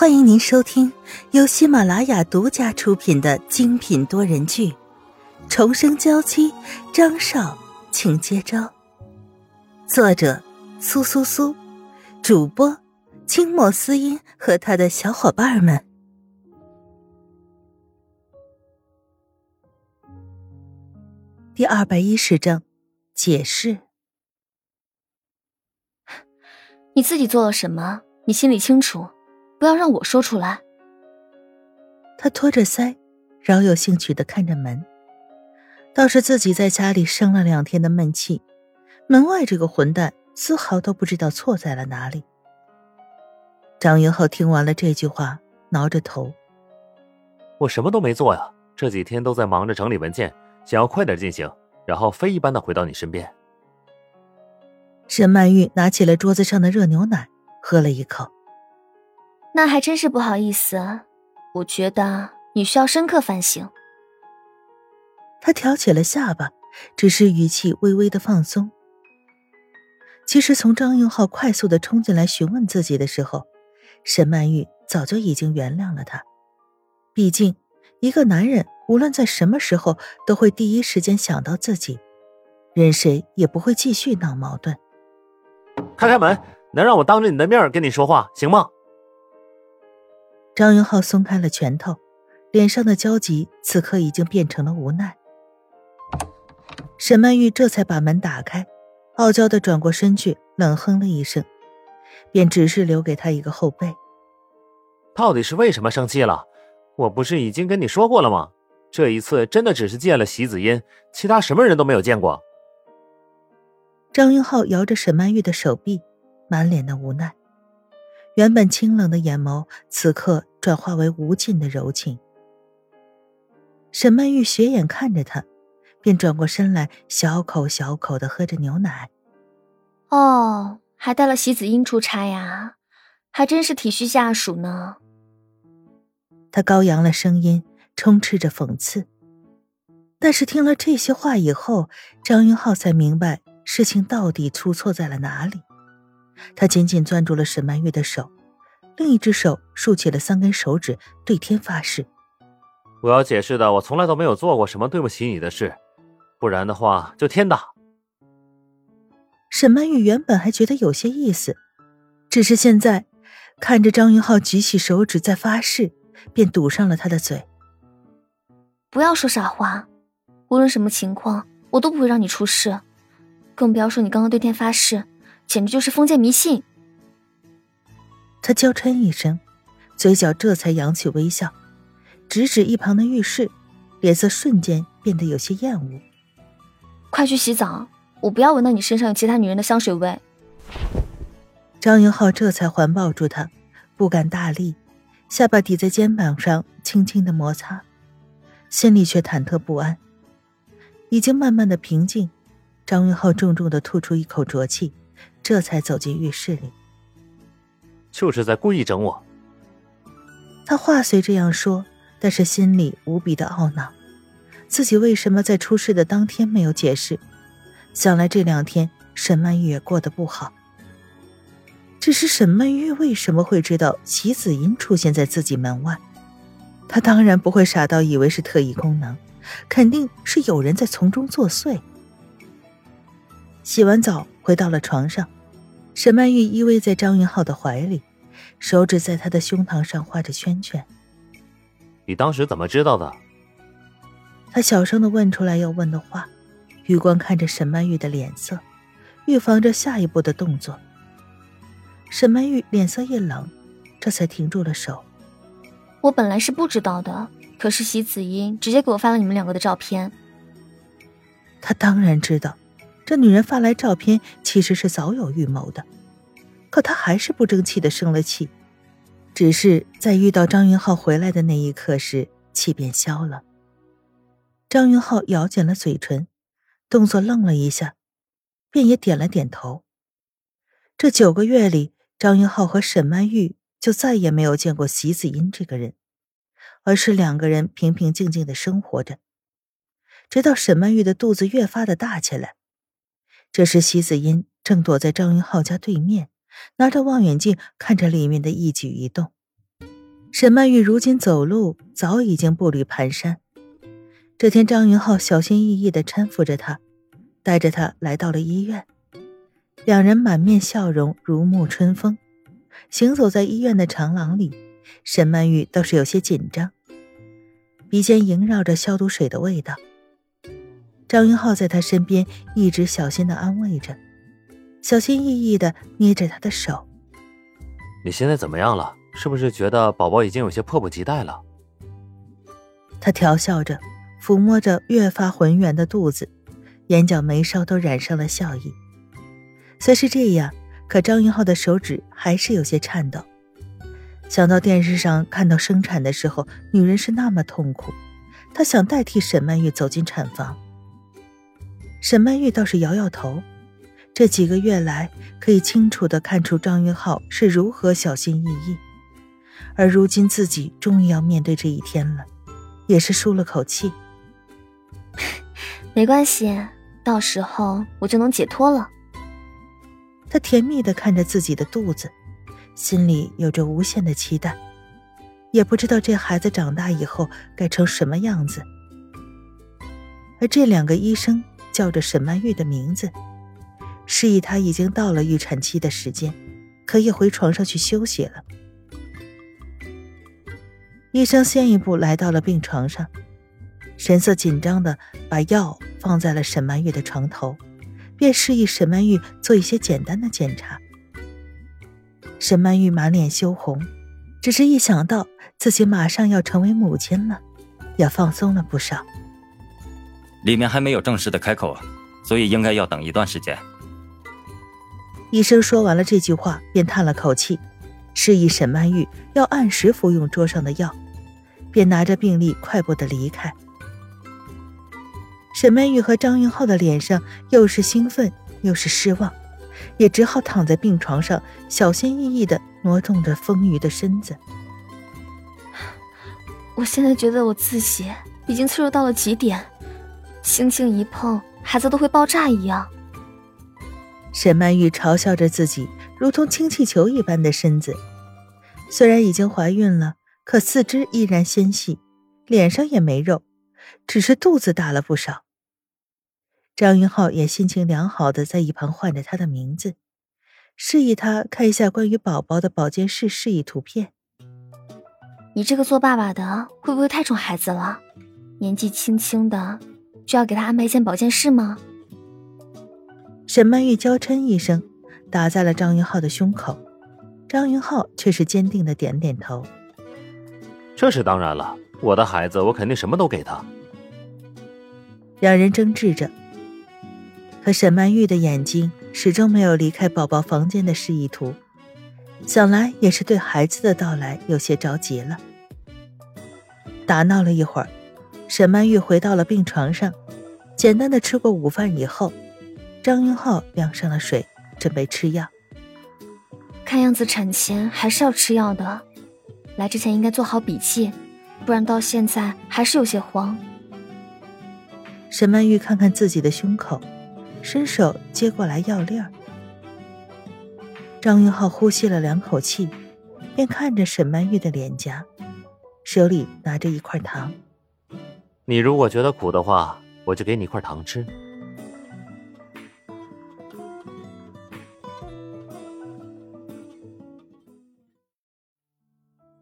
欢迎您收听由喜马拉雅独家出品的精品多人剧《重生娇妻》，张少，请接招。作者：苏苏苏，主播：清墨思音和他的小伙伴们。第二百一十章，解释。你自己做了什么？你心里清楚。不要让我说出来。他托着腮，饶有兴趣的看着门，倒是自己在家里生了两天的闷气，门外这个混蛋丝毫都不知道错在了哪里。张云浩听完了这句话，挠着头：“我什么都没做呀，这几天都在忙着整理文件，想要快点进行，然后飞一般的回到你身边。”沈曼玉拿起了桌子上的热牛奶，喝了一口。那还真是不好意思，我觉得你需要深刻反省。他挑起了下巴，只是语气微微的放松。其实从张云浩快速的冲进来询问自己的时候，沈曼玉早就已经原谅了他。毕竟，一个男人无论在什么时候都会第一时间想到自己，任谁也不会继续闹矛盾。开开门，能让我当着你的面跟你说话，行吗？张云浩松开了拳头，脸上的焦急此刻已经变成了无奈。沈曼玉这才把门打开，傲娇的转过身去，冷哼了一声，便只是留给他一个后背。到底是为什么生气了？我不是已经跟你说过了吗？这一次真的只是见了席子音，其他什么人都没有见过。张云浩摇着沈曼玉的手臂，满脸的无奈。原本清冷的眼眸，此刻转化为无尽的柔情。沈曼玉斜眼看着他，便转过身来，小口小口的喝着牛奶。哦，还带了席子英出差呀，还真是体恤下属呢。他高扬了声音，充斥着讽刺。但是听了这些话以后，张云浩才明白事情到底出错在了哪里。他紧紧攥住了沈曼玉的手，另一只手竖起了三根手指，对天发誓：“我要解释的，我从来都没有做过什么对不起你的事，不然的话就天打。”沈曼玉原本还觉得有些意思，只是现在看着张云浩举起手指在发誓，便堵上了他的嘴。不要说傻话，无论什么情况，我都不会让你出事，更不要说你刚刚对天发誓。简直就是封建迷信！他娇嗔一声，嘴角这才扬起微笑，直指一旁的浴室，脸色瞬间变得有些厌恶。快去洗澡，我不要闻到你身上有其他女人的香水味。张云浩这才环抱住他，不敢大力，下巴抵在肩膀上，轻轻的摩擦，心里却忐忑不安。已经慢慢的平静，张云浩重重的吐出一口浊气。这才走进浴室里，就是在故意整我。他话虽这样说，但是心里无比的懊恼，自己为什么在出事的当天没有解释？想来这两天沈曼玉也过得不好。只是沈曼玉为什么会知道齐子音出现在自己门外？他当然不会傻到以为是特异功能，肯定是有人在从中作祟。洗完澡，回到了床上。沈曼玉依偎在张云浩的怀里，手指在他的胸膛上画着圈圈。你当时怎么知道的？他小声的问出来要问的话，余光看着沈曼玉的脸色，预防着下一步的动作。沈曼玉脸色一冷，这才停住了手。我本来是不知道的，可是席子英直接给我发了你们两个的照片。他当然知道。这女人发来照片，其实是早有预谋的，可她还是不争气的生了气，只是在遇到张云浩回来的那一刻时，气便消了。张云浩咬紧了嘴唇，动作愣了一下，便也点了点头。这九个月里，张云浩和沈曼玉就再也没有见过席子音这个人，而是两个人平平静静的生活着，直到沈曼玉的肚子越发的大起来。这时，席子音正躲在张云浩家对面，拿着望远镜看着里面的一举一动。沈曼玉如今走路早已经步履蹒跚。这天，张云浩小心翼翼地搀扶着她，带着她来到了医院。两人满面笑容，如沐春风。行走在医院的长廊里，沈曼玉倒是有些紧张，鼻尖萦绕着消毒水的味道。张云浩在她身边一直小心的安慰着，小心翼翼的捏着她的手。你现在怎么样了？是不是觉得宝宝已经有些迫不及待了？他调笑着，抚摸着越发浑圆的肚子，眼角眉梢都染上了笑意。虽是这样，可张云浩的手指还是有些颤抖。想到电视上看到生产的时候，女人是那么痛苦，他想代替沈曼玉走进产房。沈曼玉倒是摇摇头。这几个月来，可以清楚地看出张云浩是如何小心翼翼，而如今自己终于要面对这一天了，也是舒了口气。没关系，到时候我就能解脱了。他甜蜜地看着自己的肚子，心里有着无限的期待，也不知道这孩子长大以后该成什么样子。而这两个医生叫着沈曼玉的名字。示意她已经到了预产期的时间，可以回床上去休息了。医生先一步来到了病床上，神色紧张的把药放在了沈曼玉的床头，便示意沈曼玉做一些简单的检查。沈曼玉满脸羞红，只是一想到自己马上要成为母亲了，也放松了不少。里面还没有正式的开口，所以应该要等一段时间。医生说完了这句话，便叹了口气，示意沈曼玉要按时服用桌上的药，便拿着病历快步的离开。沈曼玉和张云浩的脸上又是兴奋又是失望，也只好躺在病床上，小心翼翼的挪动着丰腴的身子。我现在觉得我自己已经脆弱到了极点，轻轻一碰，孩子都会爆炸一样。沈曼玉嘲笑着自己如同氢气球一般的身子，虽然已经怀孕了，可四肢依然纤细，脸上也没肉，只是肚子大了不少。张云浩也心情良好的在一旁唤着他的名字，示意他看一下关于宝宝的保健室示意图片。你这个做爸爸的会不会太宠孩子了？年纪轻轻的就要给他安排一间保健室吗？沈曼玉娇嗔一声，打在了张云浩的胸口。张云浩却是坚定的点点头。这是当然了，我的孩子，我肯定什么都给他。两人争执着，可沈曼玉的眼睛始终没有离开宝宝房间的示意图，想来也是对孩子的到来有些着急了。打闹了一会儿，沈曼玉回到了病床上，简单的吃过午饭以后。张云浩凉上了水，准备吃药。看样子产前还是要吃药的，来之前应该做好笔记，不然到现在还是有些慌。沈曼玉看看自己的胸口，伸手接过来药粒儿。张云浩呼吸了两口气，便看着沈曼玉的脸颊，手里拿着一块糖。你如果觉得苦的话，我就给你一块糖吃。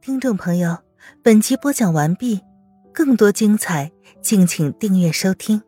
听众朋友，本集播讲完毕，更多精彩，敬请订阅收听。